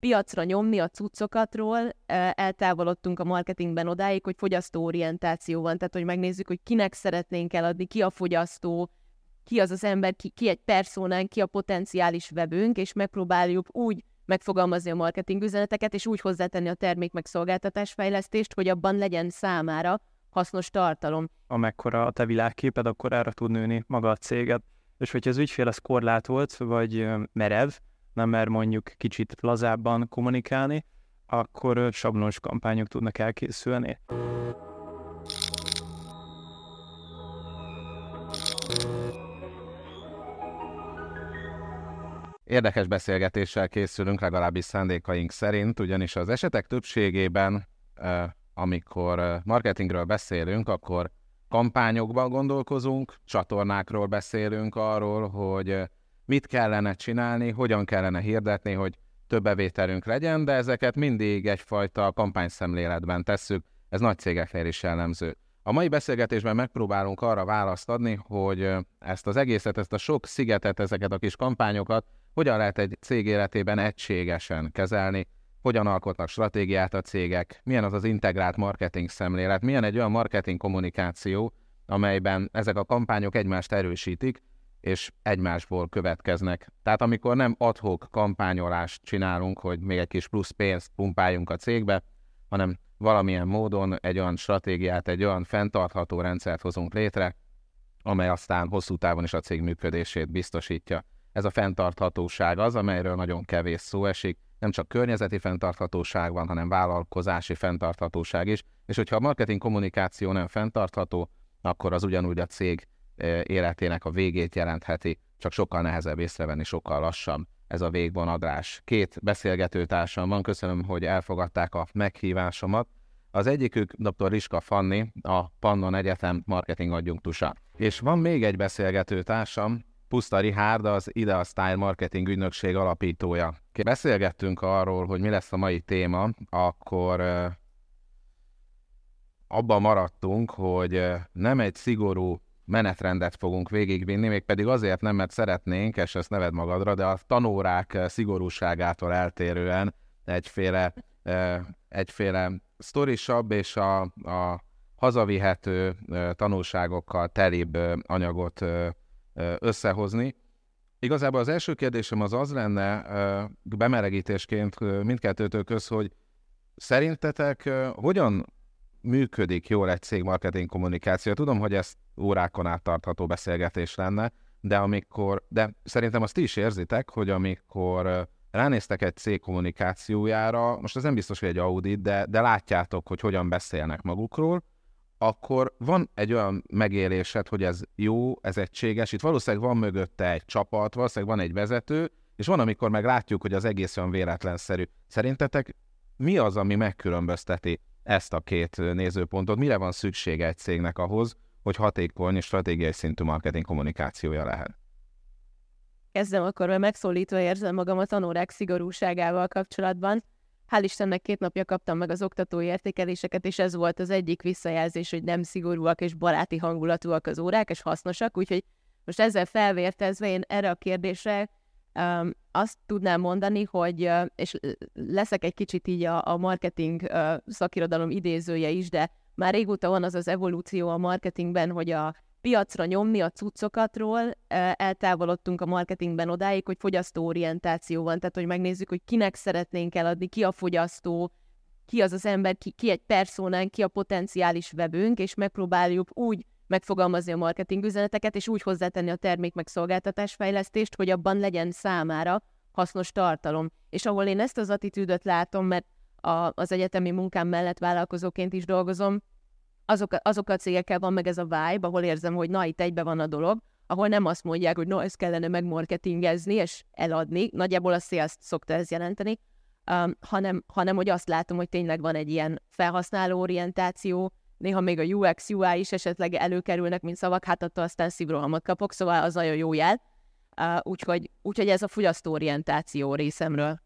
piacra nyomni a cuccokatról, eltávolodtunk a marketingben odáig, hogy fogyasztóorientáció van, tehát hogy megnézzük, hogy kinek szeretnénk eladni, ki a fogyasztó, ki az az ember, ki, ki egy personánk, ki a potenciális webünk, és megpróbáljuk úgy megfogalmazni a marketing üzeneteket, és úgy hozzátenni a termék meg szolgáltatásfejlesztést, hogy abban legyen számára hasznos tartalom. Amekkora a te világképed, akkor erre tud nőni maga a céged. És hogyha az ügyfél az korlátolt, vagy merev, nem mer mondjuk kicsit lazábban kommunikálni, akkor sablonos kampányok tudnak elkészülni. Érdekes beszélgetéssel készülünk, legalábbis szándékaink szerint, ugyanis az esetek többségében, amikor marketingről beszélünk, akkor kampányokban gondolkozunk, csatornákról beszélünk arról, hogy mit kellene csinálni, hogyan kellene hirdetni, hogy több bevételünk legyen, de ezeket mindig egyfajta kampányszemléletben tesszük, ez nagy cégeknél is jellemző. A mai beszélgetésben megpróbálunk arra választ adni, hogy ezt az egészet, ezt a sok szigetet, ezeket a kis kampányokat hogyan lehet egy cég életében egységesen kezelni, hogyan alkotnak stratégiát a cégek, milyen az az integrált marketing szemlélet, milyen egy olyan marketing kommunikáció, amelyben ezek a kampányok egymást erősítik, és egymásból következnek. Tehát amikor nem adhok kampányolást csinálunk, hogy még egy kis plusz pénzt pumpáljunk a cégbe, hanem valamilyen módon egy olyan stratégiát, egy olyan fenntartható rendszert hozunk létre, amely aztán hosszú távon is a cég működését biztosítja. Ez a fenntarthatóság az, amelyről nagyon kevés szó esik, nem csak környezeti fenntarthatóság van, hanem vállalkozási fenntarthatóság is, és hogyha a marketing kommunikáció nem fenntartható, akkor az ugyanúgy a cég életének a végét jelentheti, csak sokkal nehezebb észrevenni, sokkal lassabb ez a végvonadrás. Két beszélgetőtársam van, köszönöm, hogy elfogadták a meghívásomat. Az egyikük dr. Riska Fanni, a Pannon Egyetem marketing adjunktusa. És van még egy beszélgetőtársam, Puszta Rihárd, az Idea Style Marketing ügynökség alapítója. Beszélgettünk arról, hogy mi lesz a mai téma, akkor abban maradtunk, hogy nem egy szigorú menetrendet fogunk végigvinni, mégpedig azért nem, mert szeretnénk, és ezt neved magadra, de a tanórák szigorúságától eltérően egyféle, egyféle sztorisabb és a, a hazavihető tanulságokkal telibb anyagot összehozni. Igazából az első kérdésem az az lenne, bemelegítésként mindkettőtök köz, hogy szerintetek hogyan működik jól egy cég marketing kommunikáció? Tudom, hogy ez órákon át tartható beszélgetés lenne, de amikor, de szerintem azt is érzitek, hogy amikor ránéztek egy cég kommunikációjára, most ez nem biztos, hogy egy audit, de, de látjátok, hogy hogyan beszélnek magukról, akkor van egy olyan megélésed, hogy ez jó, ez egységes, itt valószínűleg van mögötte egy csapat, valószínűleg van egy vezető, és van, amikor meg látjuk, hogy az egész olyan véletlenszerű. Szerintetek mi az, ami megkülönbözteti ezt a két nézőpontot? Mire van szüksége egy cégnek ahhoz, hogy hatékony és stratégiai szintű marketing kommunikációja lehet? Kezdem akkor, mert megszólítva érzem magam a tanórák szigorúságával kapcsolatban hál' Istennek két napja kaptam meg az oktatói értékeléseket, és ez volt az egyik visszajelzés, hogy nem szigorúak és baráti hangulatúak az órák, és hasznosak, úgyhogy most ezzel felvértezve én erre a kérdésre um, azt tudnám mondani, hogy, és leszek egy kicsit így a, a marketing szakirodalom idézője is, de már régóta van az az evolúció a marketingben, hogy a piacra nyomni a cuccokatról, eltávolodtunk a marketingben odáig, hogy fogyasztóorientáció van, tehát hogy megnézzük, hogy kinek szeretnénk eladni, ki a fogyasztó, ki az az ember, ki, ki egy personánk, ki a potenciális webünk, és megpróbáljuk úgy megfogalmazni a marketing üzeneteket, és úgy hozzátenni a termék meg szolgáltatásfejlesztést, hogy abban legyen számára hasznos tartalom. És ahol én ezt az attitűdöt látom, mert a, az egyetemi munkám mellett vállalkozóként is dolgozom, azok, azok a cégekkel van meg ez a vibe, ahol érzem, hogy na, itt egybe van a dolog, ahol nem azt mondják, hogy na, ezt kellene megmarketingezni és eladni, nagyjából a sales szokta ez jelenteni, um, hanem, hanem hogy azt látom, hogy tényleg van egy ilyen felhasználó orientáció, néha még a UX, UI is esetleg előkerülnek, mint szavak, hát attól aztán szívrohamot kapok, szóval az nagyon jó jel. Uh, úgyhogy, úgyhogy ez a fogyasztóorientáció részemről.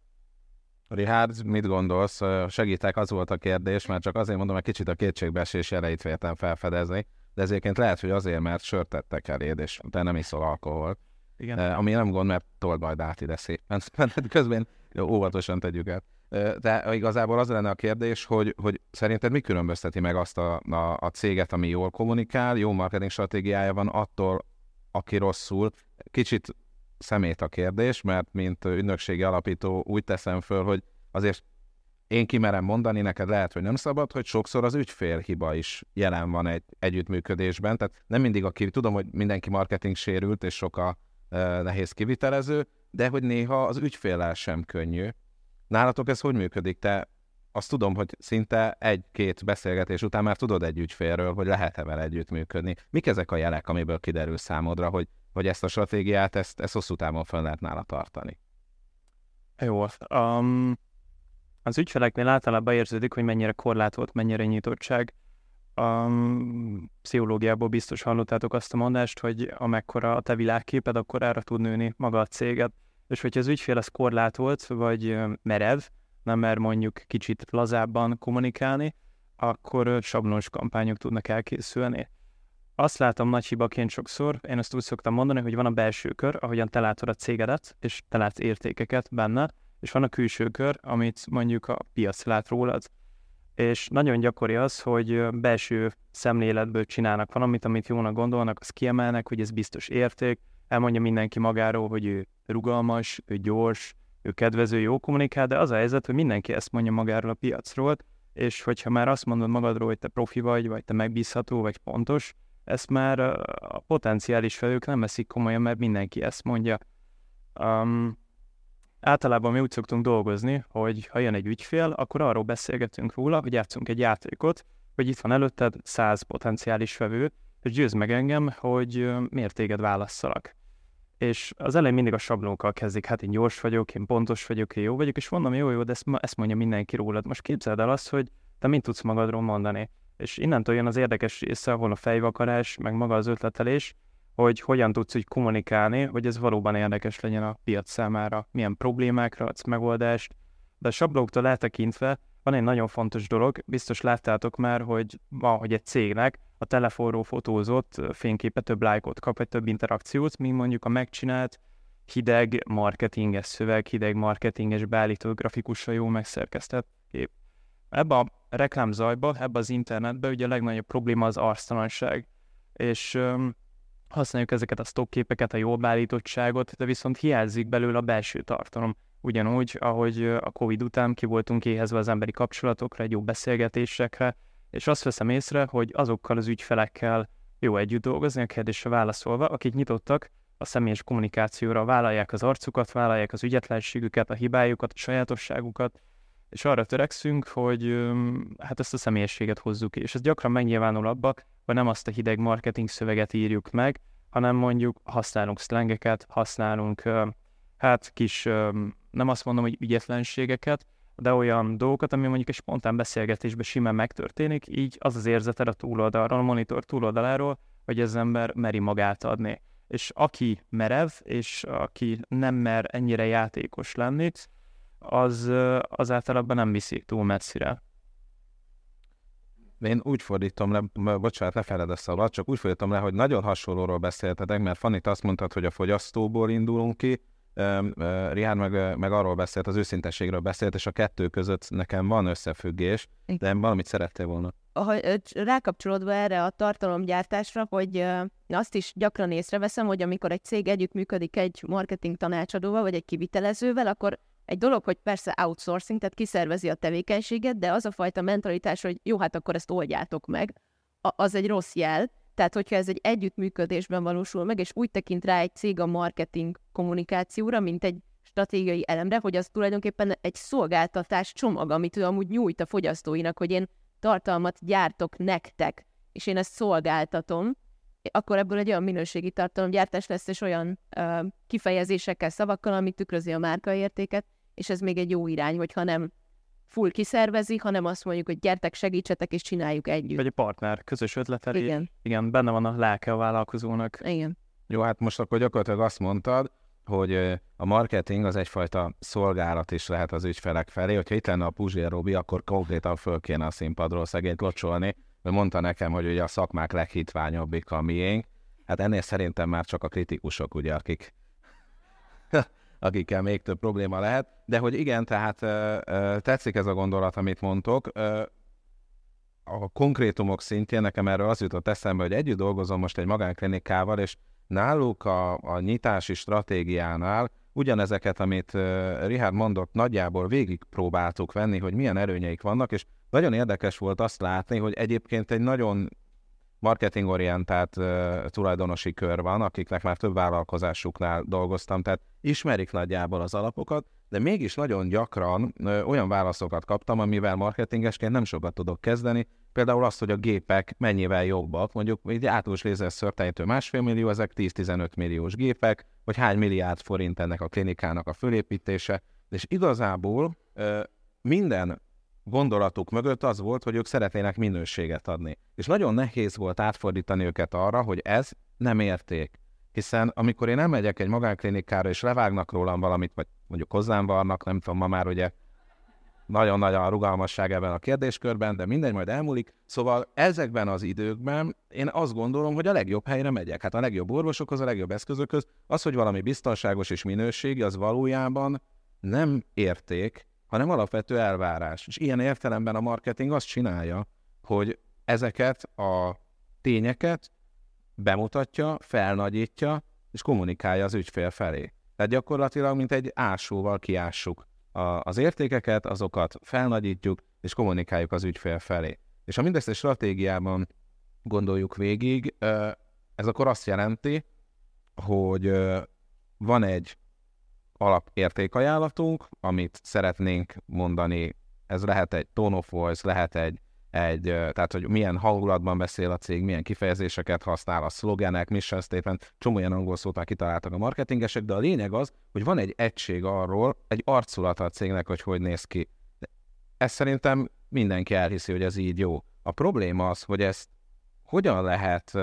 Richard, mit gondolsz? Segítek, az volt a kérdés, mert csak azért mondom, hogy kicsit a kétségbeesés jeleit véltem felfedezni, de ezért lehet, hogy azért, mert sört tettek eléd, és te nem iszol alkoholt. Igen. ami nem gond, mert told majd át ide szépen. Közben óvatosan tegyük el. De igazából az lenne a kérdés, hogy, hogy szerinted mi különbözteti meg azt a, a, a céget, ami jól kommunikál, jó marketing stratégiája van, attól, aki rosszul. Kicsit szemét a kérdés, mert mint ügynökségi alapító úgy teszem föl, hogy azért én kimerem mondani, neked lehet, hogy nem szabad, hogy sokszor az ügyfél hiba is jelen van egy együttműködésben. Tehát nem mindig, aki tudom, hogy mindenki marketing sérült, és sok a e, nehéz kivitelező, de hogy néha az ügyféllel sem könnyű. Nálatok ez hogy működik? Te azt tudom, hogy szinte egy-két beszélgetés után már tudod egy ügyfélről, hogy lehet-e vele együttműködni. Mik ezek a jelek, amiből kiderül számodra, hogy, hogy ezt a stratégiát, ezt, ezt hosszú távon fel lehet nála tartani? Jó, um, az ügyfeleknél általában érződik, hogy mennyire korlátolt, mennyire nyitottság. A pszichológiából biztos hallottátok azt a mondást, hogy amekkora a te világképed, akkor arra tud nőni maga a céged. És hogyha az ügyfél az korlátolt, vagy merev, nem mer mondjuk kicsit lazábban kommunikálni, akkor sablonos kampányok tudnak elkészülni. Azt látom nagy hibaként sokszor, én azt úgy szoktam mondani, hogy van a belső kör, ahogyan te látod a cégedet, és te látsz értékeket benne, és van a külső kör, amit mondjuk a piac lát rólad. És nagyon gyakori az, hogy belső szemléletből csinálnak valamit, amit jónak gondolnak, az kiemelnek, hogy ez biztos érték, elmondja mindenki magáról, hogy ő rugalmas, ő gyors, ő kedvező, jó kommunikál, de az a helyzet, hogy mindenki ezt mondja magáról a piacról, és hogyha már azt mondod magadról, hogy te profi vagy, vagy te megbízható, vagy pontos, ezt már a potenciális felők nem veszik komolyan, mert mindenki ezt mondja. Um, Általában mi úgy szoktunk dolgozni, hogy ha jön egy ügyfél, akkor arról beszélgetünk róla, hogy játszunk egy játékot, hogy itt van előtted száz potenciális vevő, és győz meg engem, hogy miért téged válasszalak. És az elején mindig a sablókkal kezdik, hát én gyors vagyok, én pontos vagyok, én jó vagyok, és mondom, jó, jó, de ezt, ezt mondja mindenki rólad. Most képzeld el azt, hogy te mit tudsz magadról mondani. És innentől jön az érdekes része, ahol a fejvakarás, meg maga az ötletelés, hogy hogyan tudsz úgy kommunikálni, hogy ez valóban érdekes legyen a piac számára, milyen problémákra adsz megoldást. De a sablóktól eltekintve van egy nagyon fontos dolog, biztos láttátok már, hogy ma, hogy egy cégnek a telefonról fotózott fényképe több lájkot kap, vagy több interakciót, mint mondjuk a megcsinált hideg marketinges szöveg, hideg marketinges beállító grafikussal jó megszerkesztett kép. Ebbe a reklámzajba, ebbe az internetbe ugye a legnagyobb probléma az arctalanság. És használjuk ezeket a stockképeket, a jó beállítottságot, de viszont hiányzik belőle a belső tartalom. Ugyanúgy, ahogy a Covid után ki voltunk éhezve az emberi kapcsolatokra, egy jó beszélgetésekre, és azt veszem észre, hogy azokkal az ügyfelekkel jó együtt dolgozni, a kérdésre válaszolva, akik nyitottak a személyes kommunikációra, vállalják az arcukat, vállalják az ügyetlenségüket, a hibájukat, a sajátosságukat, és arra törekszünk, hogy hát ezt a személyességet hozzuk. És ez gyakran megnyilvánul abba, hogy nem azt a hideg marketing szöveget írjuk meg, hanem mondjuk használunk szlengeket, használunk hát kis, nem azt mondom, hogy ügyetlenségeket, de olyan dolgokat, ami mondjuk egy spontán beszélgetésben simán megtörténik, így az az érzeted a túloldalról, a monitor túloldaláról, hogy ez ember meri magát adni. És aki merev, és aki nem mer ennyire játékos lenni, az, az általában nem viszik túl messzire. Én úgy fordítom le, bocsánat, ne feled a szavat, csak úgy fordítom le, hogy nagyon hasonlóról beszéltetek, mert Fanit azt mondtad, hogy a fogyasztóból indulunk ki, Rihár meg, meg arról beszélt, az őszintességről beszélt, és a kettő között nekem van összefüggés, de valamit szerettél volna. Ha, rákapcsolódva erre a tartalomgyártásra, hogy azt is gyakran észreveszem, hogy amikor egy cég együttműködik egy marketing tanácsadóval, vagy egy kivitelezővel, akkor egy dolog, hogy persze outsourcing, tehát kiszervezi a tevékenységet, de az a fajta mentalitás, hogy jó, hát akkor ezt oldjátok meg, az egy rossz jel. Tehát, hogyha ez egy együttműködésben valósul meg, és úgy tekint rá egy cég a marketing kommunikációra, mint egy stratégiai elemre, hogy az tulajdonképpen egy szolgáltatás csomag, amit ő amúgy nyújt a fogyasztóinak, hogy én tartalmat gyártok nektek, és én ezt szolgáltatom, akkor ebből egy olyan minőségi tartalomgyártás lesz, és olyan uh, kifejezésekkel, szavakkal, ami tükrözi a márkaértéket, és ez még egy jó irány, hogyha nem full kiszervezi, hanem azt mondjuk, hogy gyertek, segítsetek, és csináljuk együtt. Vagy egy partner, közös ötletelés. Igen. Igen, benne van a lelke a vállalkozónak. Igen. Jó, hát most akkor gyakorlatilag azt mondtad, hogy a marketing az egyfajta szolgálat is lehet az ügyfelek felé. Hogyha itt lenne a Puzsér Robi, akkor konkrétan föl kéne a színpadról szegényt locsolni, mert mondta nekem, hogy ugye a szakmák leghitványabbik a miénk. Hát ennél szerintem már csak a kritikusok, ugye, akik akikkel még több probléma lehet. De hogy igen, tehát tetszik ez a gondolat, amit mondtok. A konkrétumok szintjén nekem erről az jutott eszembe, hogy együtt dolgozom most egy magánklinikával, és náluk a, a nyitási stratégiánál ugyanezeket, amit Richard mondott, nagyjából végig próbáltuk venni, hogy milyen erőnyeik vannak, és nagyon érdekes volt azt látni, hogy egyébként egy nagyon marketingorientált uh, tulajdonosi kör van, akiknek már több vállalkozásuknál dolgoztam, tehát ismerik nagyjából az alapokat, de mégis nagyon gyakran olyan válaszokat kaptam, amivel marketingesként nem sokat tudok kezdeni, például azt, hogy a gépek mennyivel jobbak, mondjuk egy átlagos lézerszörtenyítő másfél millió, ezek 10-15 milliós gépek, vagy hány milliárd forint ennek a klinikának a fölépítése, és igazából minden gondolatuk mögött az volt, hogy ők szeretnének minőséget adni. És nagyon nehéz volt átfordítani őket arra, hogy ez nem érték. Hiszen amikor én nem megyek egy magánklinikára, és levágnak rólam valamit, vagy mondjuk hozzám varnak, nem tudom, ma már ugye nagyon nagy a rugalmasság ebben a kérdéskörben, de mindegy, majd elmúlik. Szóval ezekben az időkben én azt gondolom, hogy a legjobb helyre megyek. Hát a legjobb orvosokhoz, a legjobb eszközökhöz. Az, hogy valami biztonságos és minőségi, az valójában nem érték, hanem alapvető elvárás. És ilyen értelemben a marketing azt csinálja, hogy ezeket a tényeket bemutatja, felnagyítja, és kommunikálja az ügyfél felé. Tehát gyakorlatilag, mint egy ásóval kiássuk a, az értékeket, azokat felnagyítjuk, és kommunikáljuk az ügyfél felé. És ha mindezt egy stratégiában gondoljuk végig, ez akkor azt jelenti, hogy van egy alapértékajánlatunk, amit szeretnénk mondani, ez lehet egy tone of voice, lehet egy, egy tehát hogy milyen hangulatban beszél a cég, milyen kifejezéseket használ, a szlogenek, mission statement, csomó ilyen angol szót már kitaláltak a marketingesek, de a lényeg az, hogy van egy egység arról, egy arculata a cégnek, hogy hogy néz ki. Ez szerintem mindenki elhiszi, hogy ez így jó. A probléma az, hogy ezt hogyan lehet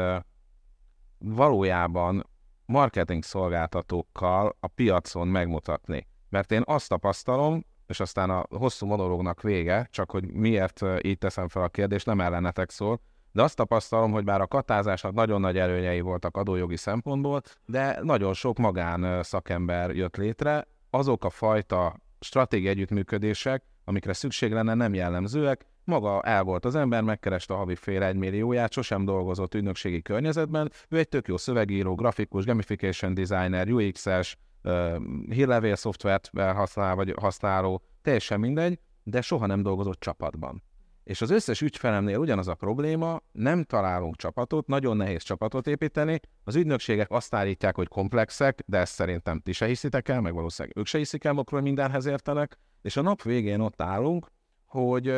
valójában marketing szolgáltatókkal a piacon megmutatni. Mert én azt tapasztalom, és aztán a hosszú monológnak vége, csak hogy miért így teszem fel a kérdést, nem ellenetek szól, de azt tapasztalom, hogy bár a katázásnak nagyon nagy előnyei voltak adójogi szempontból, de nagyon sok magán szakember jött létre, azok a fajta stratégiai együttműködések, amikre szükség lenne, nem jellemzőek, maga el volt az ember, megkereste a havi fél egy sosem dolgozott ügynökségi környezetben. Ő egy tök jó szövegíró, grafikus, gamification designer, UX-es, hírlevél szoftvert használ, vagy használó, teljesen mindegy, de soha nem dolgozott csapatban. És az összes ügyfelemnél ugyanaz a probléma, nem találunk csapatot, nagyon nehéz csapatot építeni. Az ügynökségek azt állítják, hogy komplexek, de ezt szerintem ti se hiszitek el, meg valószínűleg ők se hiszik el, akkor mindenhez értenek. És a nap végén ott állunk, hogy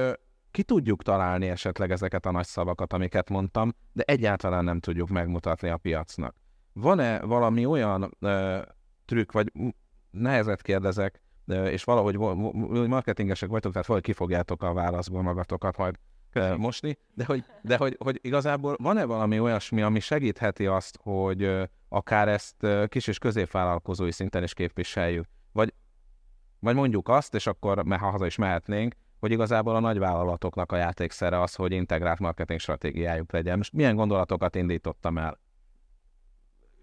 ki tudjuk találni esetleg ezeket a nagy szavakat, amiket mondtam, de egyáltalán nem tudjuk megmutatni a piacnak. Van-e valami olyan ö, trükk, vagy nehezet kérdezek, ö, és valahogy marketingesek vagytok, tehát valahogy kifogjátok a válaszból magatokat majd ö, mosni, de hogy, de hogy, hogy igazából van-e valami olyasmi, ami segítheti azt, hogy ö, akár ezt ö, kis és középvállalkozói szinten is képviseljük? Vagy, vagy mondjuk azt, és akkor ha haza is mehetnénk, hogy igazából a nagyvállalatoknak a játékszere az, hogy integrált marketing stratégiájuk legyen. Most milyen gondolatokat indítottam el?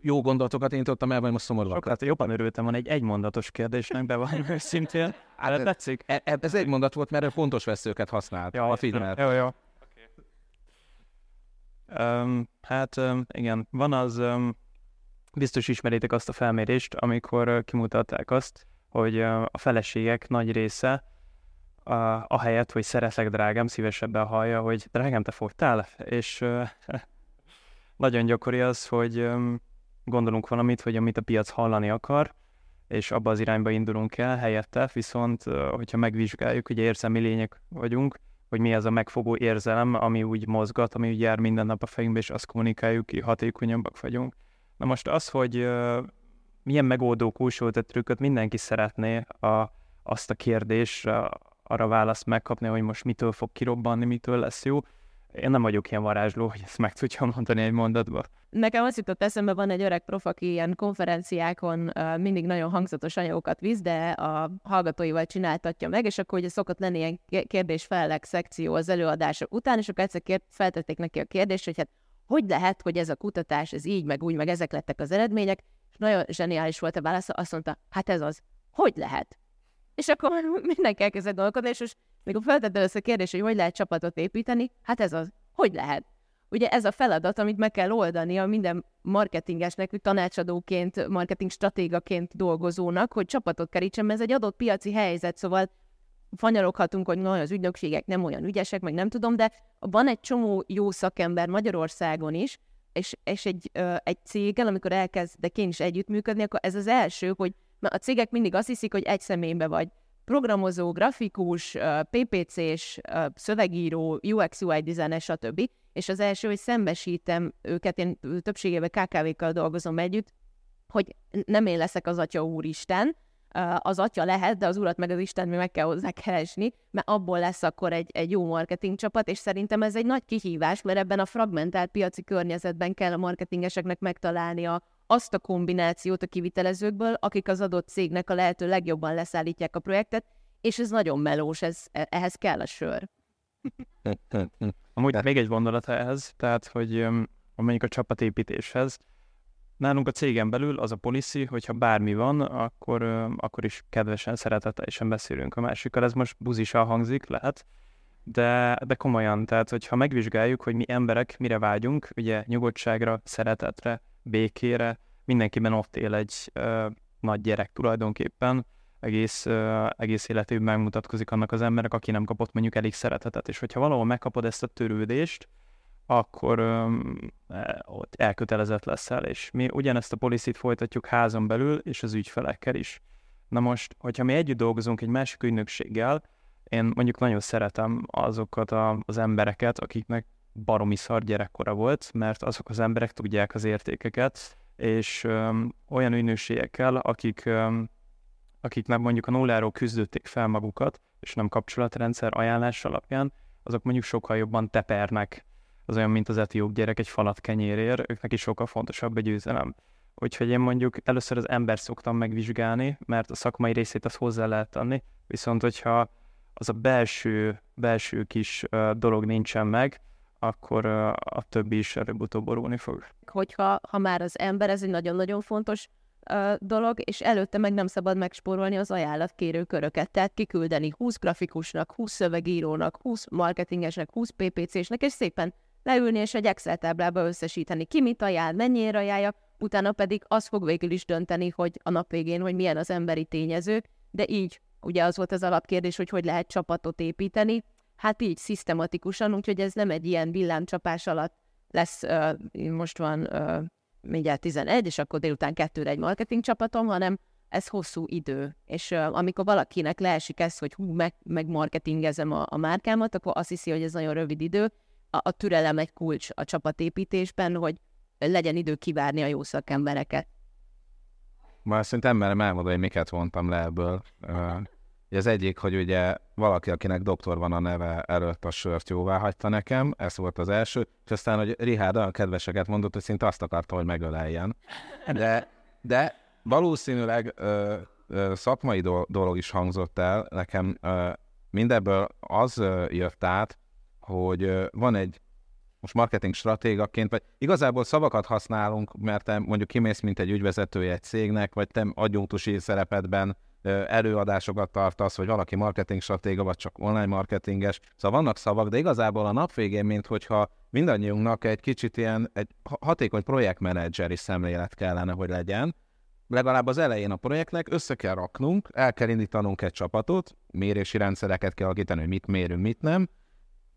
Jó gondolatokat indítottam el, vagy most szomorúak? Sokat jobban örültem van egy egymondatos kérdésnek, de van őszintén. Hát, tetszik? E, e, ez egy mondat volt, mert pontos veszőket használt ja, a filmet. Jó, jó. Okay. Um, hát um, igen, van az, um, biztos ismeritek azt a felmérést, amikor uh, kimutatták azt, hogy uh, a feleségek nagy része a, helyet, hogy szeretlek drágám, szívesebben hallja, hogy drágám, te fogtál? És nagyon gyakori az, hogy gondolunk valamit, hogy amit a piac hallani akar, és abba az irányba indulunk el helyette, viszont hogyha megvizsgáljuk, hogy érzelmi lények vagyunk, hogy mi az a megfogó érzelem, ami úgy mozgat, ami úgy jár minden nap a fejünkbe, és azt kommunikáljuk ki, hatékonyabbak vagyunk. Na most az, hogy milyen megoldó kulcsot trükköt mindenki szeretné a, azt a kérdést, arra választ megkapni, hogy most mitől fog kirobbanni, mitől lesz jó. Én nem vagyok ilyen varázsló, hogy ezt meg tudjam mondani egy mondatba. Nekem azt jutott eszembe, van egy öreg prof, aki ilyen konferenciákon mindig nagyon hangzatos anyagokat visz, de a hallgatóival csináltatja meg, és akkor ugye szokott lenni ilyen kérdés-felek szekció az előadások után, és akkor egyszer kérd, feltették neki a kérdést, hogy hát hogy lehet, hogy ez a kutatás, ez így, meg úgy, meg ezek lettek az eredmények, és nagyon zseniális volt a válasz, azt mondta, hát ez az, hogy lehet? És akkor mindenki elkezdett gondolkodni, és most mikor feltett először a kérdés, hogy hogy lehet csapatot építeni, hát ez az, hogy lehet? Ugye ez a feladat, amit meg kell oldani a minden marketingesnek, tanácsadóként, marketing stratégaként dolgozónak, hogy csapatot kerítsen, mert ez egy adott piaci helyzet, szóval fanyaroghatunk, hogy nagyon az ügynökségek nem olyan ügyesek, meg nem tudom, de van egy csomó jó szakember Magyarországon is, és, és egy, ö, egy céggel, amikor elkezdek én is együttműködni, akkor ez az első, hogy a cégek mindig azt hiszik, hogy egy személybe vagy programozó, grafikus, PPC-s, szövegíró, UX, UI designer, stb. És az első, hogy szembesítem őket, én többségében KKV-kkal dolgozom együtt, hogy nem én leszek az Atya Úristen, az atya lehet, de az urat meg az Isten mi meg kell hozzá keresni, mert abból lesz akkor egy, egy jó marketing csapat, és szerintem ez egy nagy kihívás, mert ebben a fragmentált piaci környezetben kell a marketingeseknek megtalálni a, azt a kombinációt a kivitelezőkből, akik az adott cégnek a lehető legjobban leszállítják a projektet, és ez nagyon melós, ez, e, ehhez kell a sör. Amúgy még egy gondolat ehhez, tehát, hogy mondjuk a csapatépítéshez, Nálunk a cégen belül az a policy, hogyha bármi van, akkor, akkor is kedvesen, szeretetesen beszélünk a másikkal. Ez most buzisan hangzik, lehet, de, de komolyan, tehát hogyha megvizsgáljuk, hogy mi emberek mire vágyunk, ugye nyugodtságra, szeretetre, békére, mindenkiben ott él egy ö, nagy gyerek tulajdonképpen, egész, ö, egész életében megmutatkozik annak az emberek, aki nem kapott mondjuk elég szeretetet, és hogyha valahol megkapod ezt a törődést, akkor öm, e, ott elkötelezett leszel, és mi ugyanezt a policit folytatjuk házon belül, és az ügyfelekkel is. Na most, hogyha mi együtt dolgozunk egy másik ügynökséggel, én mondjuk nagyon szeretem azokat a, az embereket, akiknek baromi szar gyerekkora volt, mert azok az emberek tudják az értékeket, és öm, olyan ügynökségekkel, akik, öm, akiknek mondjuk a nulláról küzdötték fel magukat, és nem kapcsolatrendszer ajánlás alapján, azok mondjuk sokkal jobban tepernek az olyan, mint az etióp gyerek egy falat kenyérér, őknek is sokkal fontosabb egy győzelem. Úgyhogy én mondjuk először az ember szoktam megvizsgálni, mert a szakmai részét az hozzá lehet tenni, viszont hogyha az a belső, belső kis dolog nincsen meg, akkor a többi is előbb-utóbb borulni fog. Hogyha ha már az ember, ez egy nagyon-nagyon fontos dolog, és előtte meg nem szabad megspórolni az ajánlatkérő köröket, tehát kiküldeni 20 grafikusnak, 20 szövegírónak, 20 marketingesnek, 20 PPC-snek, és szépen leülni és egy Excel táblába összesíteni, ki mit ajánl, mennyire ajánlja, utána pedig az fog végül is dönteni, hogy a nap végén, hogy milyen az emberi tényező, de így, ugye az volt az alapkérdés, hogy hogy lehet csapatot építeni, hát így szisztematikusan, úgyhogy ez nem egy ilyen villámcsapás alatt lesz, uh, most van uh, mindjárt 11, és akkor délután kettőre egy marketing csapatom, hanem ez hosszú idő. És uh, amikor valakinek leesik ez, hogy hú, meg, megmarketingezem a, a márkámat, akkor azt hiszi, hogy ez nagyon rövid idő, a, a türelem egy kulcs a csapatépítésben, hogy legyen idő kivárni a jó szakembereket. Már szerintem merem elmondani, hogy miket vontam le ebből. Az egyik, hogy ugye valaki, akinek doktor van a neve, előtt a sört jóvá hagyta nekem, ez volt az első, és aztán, hogy Rihárd olyan kedveseket mondott, hogy szinte azt akarta, hogy megöleljen. De, de valószínűleg ö, ö, szakmai dolog is hangzott el, nekem ö, mindebből az ö, jött át, hogy van egy most marketing stratégaként, vagy igazából szavakat használunk, mert te mondjuk kimész, mint egy ügyvezetője egy cégnek, vagy te adjunktusi szerepedben előadásokat tartasz, vagy valaki marketing stratéga, vagy csak online marketinges. Szóval vannak szavak, de igazából a nap végén, mint hogyha mindannyiunknak egy kicsit ilyen egy hatékony projektmenedzseri szemlélet kellene, hogy legyen. Legalább az elején a projektnek össze kell raknunk, el kell indítanunk egy csapatot, mérési rendszereket kell alakítani, hogy mit mérünk, mit nem,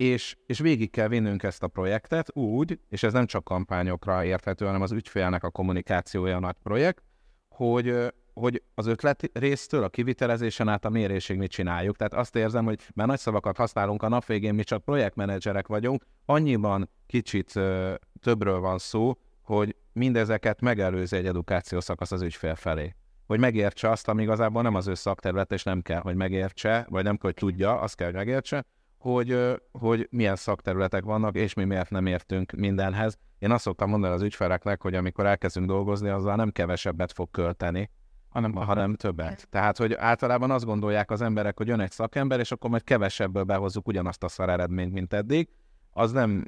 és, és végig kell vinnünk ezt a projektet úgy, és ez nem csak kampányokra érthető, hanem az ügyfélnek a kommunikációja a nagy projekt, hogy, hogy az ötlet résztől a kivitelezésen át a mérésig mit csináljuk. Tehát azt érzem, hogy már nagy szavakat használunk, a nap végén mi csak projektmenedzserek vagyunk, annyiban kicsit ö, többről van szó, hogy mindezeket megelőzi egy edukáció szakasz az ügyfél felé. Hogy megértse azt, ami igazából nem az ő szakterület, és nem kell, hogy megértse, vagy nem kell, hogy tudja, azt kell, hogy megértse, hogy, hogy milyen szakterületek vannak, és mi miért nem értünk mindenhez. Én azt szoktam mondani az ügyfeleknek, hogy amikor elkezdünk dolgozni, azzal nem kevesebbet fog költeni, hanem, hanem többet. Tehát, hogy általában azt gondolják az emberek, hogy jön egy szakember, és akkor majd kevesebből behozzuk ugyanazt a szar eredményt, mint eddig. Az nem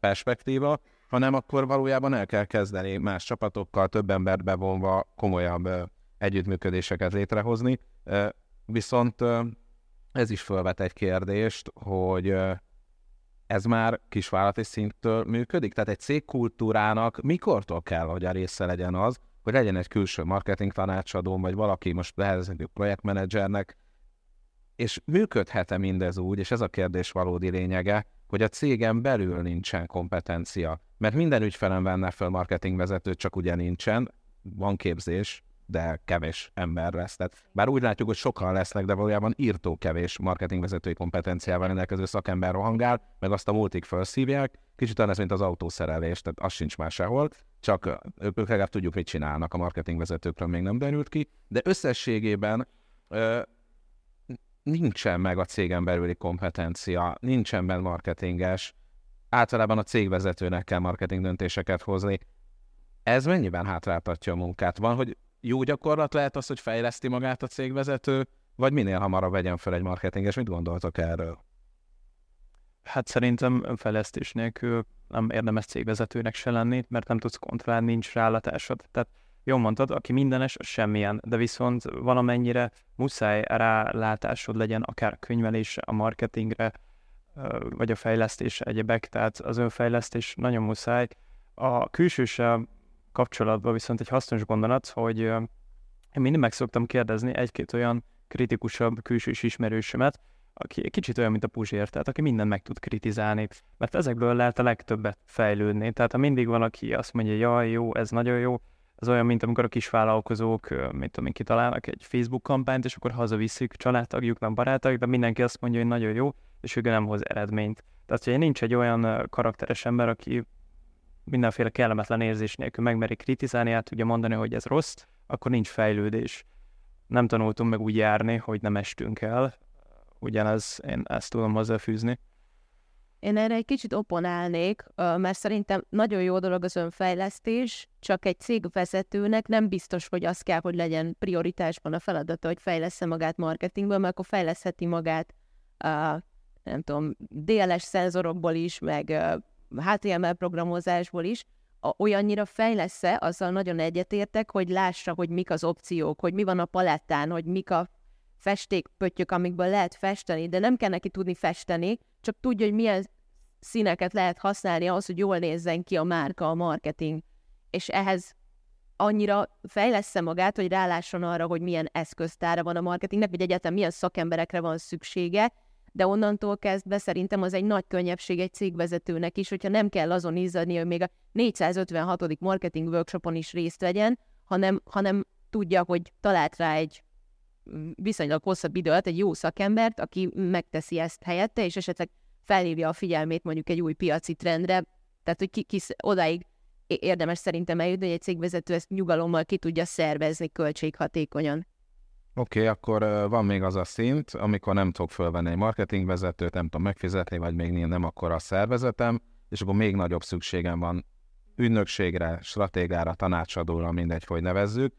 perspektíva, hanem akkor valójában el kell kezdeni más csapatokkal, több embert bevonva komolyabb együttműködéseket létrehozni. Viszont ez is felvet egy kérdést, hogy ez már kisvállalati szinttől működik? Tehát egy cégkultúrának mikortól kell, hogy a része legyen az, hogy legyen egy külső marketing tanácsadó, vagy valaki most lehetődik projektmenedzsernek, és működhet-e mindez úgy, és ez a kérdés valódi lényege, hogy a cégen belül nincsen kompetencia. Mert minden ügyfelem venne fel marketingvezetőt, csak ugye nincsen, van képzés, de kevés ember lesz. Tehát bár úgy látjuk, hogy sokan lesznek, de valójában írtó kevés marketingvezetői kompetenciával rendelkező szakember rohangál, meg azt a multik felszívják. Kicsit olyan ez, mint az autószerelés, tehát az sincs már sehol, csak ők legalább tudjuk, mit csinálnak, a marketingvezetőkről még nem derült ki, de összességében ö, nincsen meg a cégen belüli kompetencia, nincsen benne marketinges, általában a cégvezetőnek kell marketing döntéseket hozni. Ez mennyiben hátráltatja a munkát? Van, hogy jó gyakorlat lehet az, hogy fejleszti magát a cégvezető, vagy minél hamarabb vegyen fel egy marketinges? Mit gondoltok erről? Hát szerintem önfejlesztés nélkül nem érdemes cégvezetőnek se lenni, mert nem tudsz kontrollálni, nincs rálátásod. Tehát jól mondtad, aki mindenes, az semmilyen, de viszont valamennyire muszáj rálátásod legyen akár könyvelésre, a marketingre, vagy a fejlesztés egyebek, tehát az önfejlesztés nagyon muszáj. A külsőse kapcsolatban viszont egy hasznos gondolat, hogy én mindig meg szoktam kérdezni egy-két olyan kritikusabb külsős ismerősömet, aki kicsit olyan, mint a Puzsér, tehát aki mindent meg tud kritizálni, mert ezekből lehet a legtöbbet fejlődni. Tehát ha mindig valaki azt mondja, jaj, jó, ez nagyon jó, az olyan, mint amikor a kisvállalkozók, mint tudom kitalálnak egy Facebook kampányt, és akkor hazaviszik családtagjuknak, de mindenki azt mondja, hogy nagyon jó, és ő nem hoz eredményt. Tehát, hogy nincs egy olyan karakteres ember, aki mindenféle kellemetlen érzés nélkül megmeri kritizálni, át tudja mondani, hogy ez rossz, akkor nincs fejlődés. Nem tanultunk meg úgy járni, hogy nem estünk el. Ugyanez, én ezt tudom hozzáfűzni. Én erre egy kicsit oponálnék, mert szerintem nagyon jó dolog az önfejlesztés, csak egy cégvezetőnek nem biztos, hogy az kell, hogy legyen prioritásban a feladata, hogy fejlesz magát marketingből, mert akkor fejleszheti magát a, nem tudom, DLS szenzorokból is, meg HTML programozásból is, olyannyira fejlesz-e, azzal nagyon egyetértek, hogy lássa, hogy mik az opciók, hogy mi van a palettán, hogy mik a festékpöttyök, amikből lehet festeni, de nem kell neki tudni festeni, csak tudja, hogy milyen színeket lehet használni ahhoz, hogy jól nézzen ki a márka, a marketing. És ehhez annyira fejlesz magát, hogy rálásson arra, hogy milyen eszköztára van a marketingnek, vagy egyáltalán milyen szakemberekre van szüksége, de onnantól kezdve szerintem az egy nagy könnyebbség egy cégvezetőnek is, hogyha nem kell azon izzadni, hogy még a 456. marketing workshopon is részt vegyen, hanem, hanem tudja, hogy talált rá egy viszonylag hosszabb idő alatt egy jó szakembert, aki megteszi ezt helyette, és esetleg felhívja a figyelmét mondjuk egy új piaci trendre, tehát hogy ki, ki odáig érdemes szerintem eljutni, hogy egy cégvezető ezt nyugalommal ki tudja szervezni költséghatékonyan. Oké, okay, akkor van még az a szint, amikor nem tudok fölvenni egy marketingvezetőt, nem tudom megfizetni, vagy még nem akkor a szervezetem, és akkor még nagyobb szükségem van ügynökségre, stratégára, tanácsadóra, mindegy, hogy nevezzük,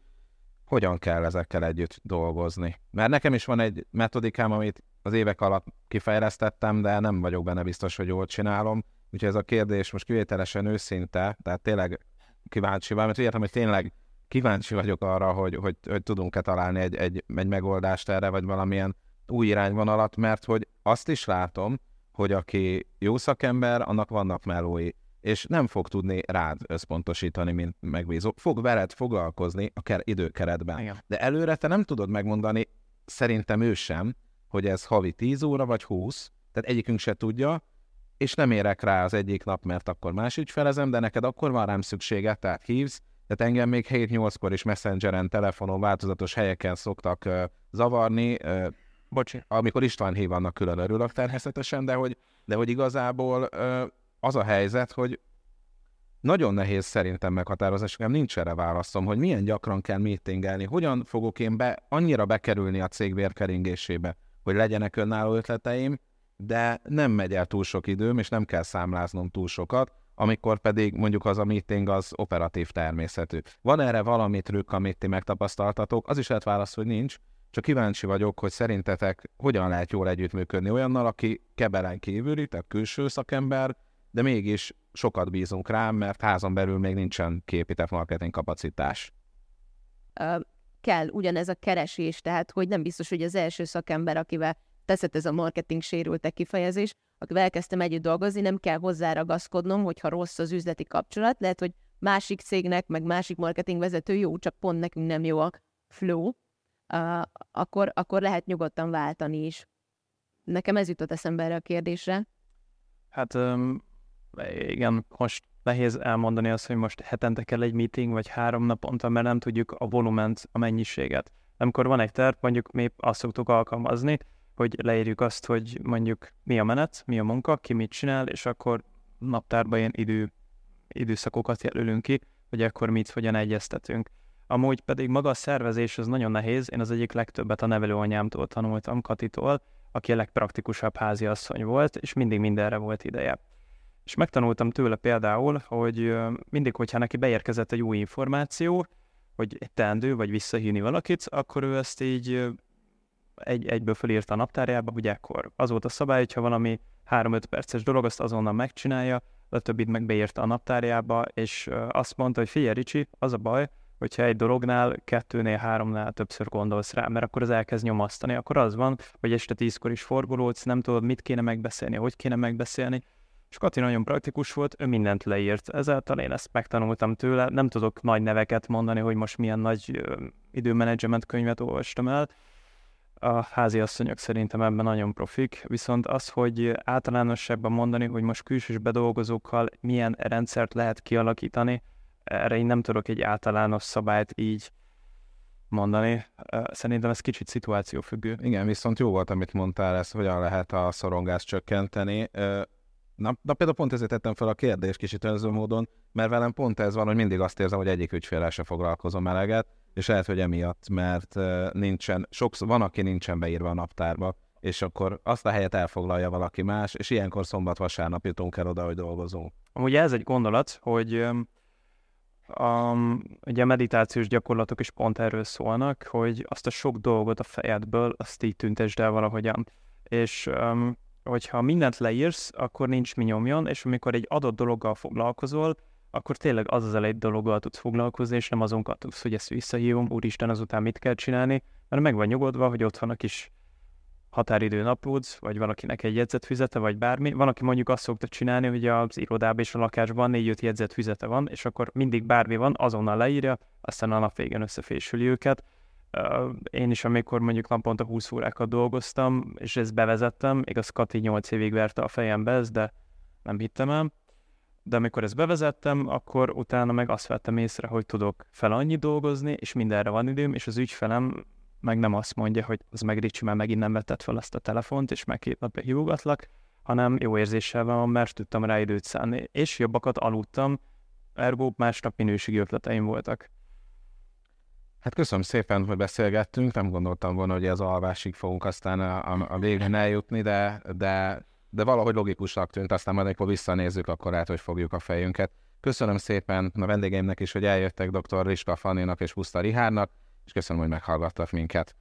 hogyan kell ezekkel együtt dolgozni. Mert nekem is van egy metodikám, amit az évek alatt kifejlesztettem, de nem vagyok benne biztos, hogy jól csinálom. Úgyhogy ez a kérdés most kivételesen őszinte, tehát tényleg kíváncsi vagy, mert értem, hogy tényleg kíváncsi vagyok arra, hogy, hogy, hogy tudunk-e találni egy, egy, egy megoldást erre, vagy valamilyen új irányvonalat, mert hogy azt is látom, hogy aki jó szakember, annak vannak melói, és nem fog tudni rád összpontosítani, mint megbízó. Fog veled foglalkozni a időkeretben. Igen. De előre te nem tudod megmondani, szerintem ő sem, hogy ez havi 10 óra vagy 20, tehát egyikünk se tudja, és nem érek rá az egyik nap, mert akkor más ügyfelezem, de neked akkor van rám szüksége, tehát hívsz, tehát engem még 7-8-kor is messengeren, telefonon, változatos helyeken szoktak uh, zavarni. Uh, Bocsi. Amikor István hív, annak külön örülök természetesen, de hogy, de hogy igazából uh, az a helyzet, hogy nagyon nehéz szerintem meghatározni, és nekem nincs erre válaszom, hogy milyen gyakran kell meetingelni, hogyan fogok én be, annyira bekerülni a cég vérkeringésébe, hogy legyenek önálló ötleteim, de nem megy el túl sok időm, és nem kell számláznom túl sokat, amikor pedig mondjuk az a meeting az operatív természetű. Van erre valami trükk, amit ti megtapasztaltatok? Az is lehet válasz, hogy nincs, csak kíváncsi vagyok, hogy szerintetek hogyan lehet jól együttműködni olyannal, aki kebelen kívüli, tehát külső szakember, de mégis sokat bízunk rá, mert házon belül még nincsen képített marketing kapacitás. Uh, kell ugyanez a keresés, tehát hogy nem biztos, hogy az első szakember, akivel teszett ez a marketing sérültek kifejezés, akivel elkezdtem együtt dolgozni, nem kell hozzáragaszkodnom, hogyha rossz az üzleti kapcsolat, lehet, hogy másik cégnek, meg másik marketing vezető jó, csak pont nekünk nem jó a flow, uh, akkor, akkor lehet nyugodtan váltani is. Nekem ez jutott eszembe erre a kérdésre. Hát um, igen, most nehéz elmondani azt, hogy most hetente kell egy meeting, vagy három naponta, mert nem tudjuk a volument, a mennyiséget. Amikor van egy terv, mondjuk mi azt szoktuk alkalmazni, hogy leírjuk azt, hogy mondjuk mi a menet, mi a munka, ki mit csinál, és akkor naptárban ilyen idő, időszakokat jelölünk ki, hogy akkor mit, hogyan egyeztetünk. Amúgy pedig maga a szervezés az nagyon nehéz, én az egyik legtöbbet a nevelőanyámtól tanultam, Katitól, aki a legpraktikusabb háziasszony volt, és mindig mindenre volt ideje. És megtanultam tőle például, hogy mindig, hogyha neki beérkezett egy új információ, hogy egy teendő, vagy visszahívni valakit, akkor ő ezt így egy, egyből fölírta a naptárjába, hogy ekkor. Az volt a szabály, hogyha valami 3-5 perces dolog, azt azonnal megcsinálja, a többit meg beírta a naptárjába, és azt mondta, hogy figyelj Ricsi, az a baj, hogyha egy dolognál, kettőnél, háromnál többször gondolsz rá, mert akkor az elkezd nyomasztani. Akkor az van, hogy este tízkor is forgolódsz, nem tudod, mit kéne megbeszélni, hogy kéne megbeszélni, és Kati nagyon praktikus volt, ő mindent leírt. Ezáltal én ezt megtanultam tőle. Nem tudok nagy neveket mondani, hogy most milyen nagy időmenedzsement könyvet olvastam el. A házi asszonyok szerintem ebben nagyon profik, viszont az, hogy általánosságban mondani, hogy most külsős bedolgozókkal milyen rendszert lehet kialakítani, erre én nem tudok egy általános szabályt így mondani. Szerintem ez kicsit szituációfüggő. Igen, viszont jó volt, amit mondtál, ezt hogyan lehet a szorongást csökkenteni. Na, na például pont ezért tettem fel a kérdést kicsit önző módon, mert velem pont ez van, hogy mindig azt érzem, hogy egyik ügyféllel se foglalkozom eleget, és lehet, hogy emiatt, mert nincsen, sokszor van, aki nincsen beírva a naptárba, és akkor azt a helyet elfoglalja valaki más, és ilyenkor szombat-vasárnap jutunk el oda, hogy dolgozunk. Amúgy ez egy gondolat, hogy a, ugye a meditációs gyakorlatok is pont erről szólnak, hogy azt a sok dolgot a fejedből, azt így tüntesd el valahogyan. És um, hogyha mindent leírsz, akkor nincs mi nyomjon, és amikor egy adott dologgal foglalkozol, akkor tényleg az az egy dologgal tudsz foglalkozni, és nem azon tudsz, hogy ezt visszahívom, úristen, azután mit kell csinálni, mert meg van nyugodva, hogy ott van a kis határidő napod, vagy valakinek egy jegyzetfüzete, vagy bármi. Van, aki mondjuk azt szokta csinálni, hogy az irodában és a lakásban négy-öt jegyzetfüzete van, és akkor mindig bármi van, azonnal leírja, aztán a nap végén összefésüli őket. Én is, amikor mondjuk naponta 20 órákat dolgoztam, és ezt bevezettem, igaz Kati 8 évig verte a fejembe ezt, de nem hittem el. De amikor ezt bevezettem, akkor utána meg azt vettem észre, hogy tudok fel annyi dolgozni, és mindenre van időm, és az ügyfelem meg nem azt mondja, hogy az meg Ricsi, mert megint nem vetted fel ezt a telefont, és meg két napja hívogatlak, hanem jó érzéssel van, mert tudtam rá időt szánni, és jobbakat aludtam, ergo másnap minőségi ötleteim voltak. Hát köszönöm szépen, hogy beszélgettünk, nem gondoltam volna, hogy ez alvásig fogunk aztán a, a, a végén eljutni, de, de, de valahogy logikusnak tűnt, aztán majd amikor visszanézzük, akkor lehet, hogy fogjuk a fejünket. Köszönöm szépen a vendégeimnek is, hogy eljöttek dr. Riska Fanninak és Puszta Rihárnak, és köszönöm, hogy meghallgattak minket.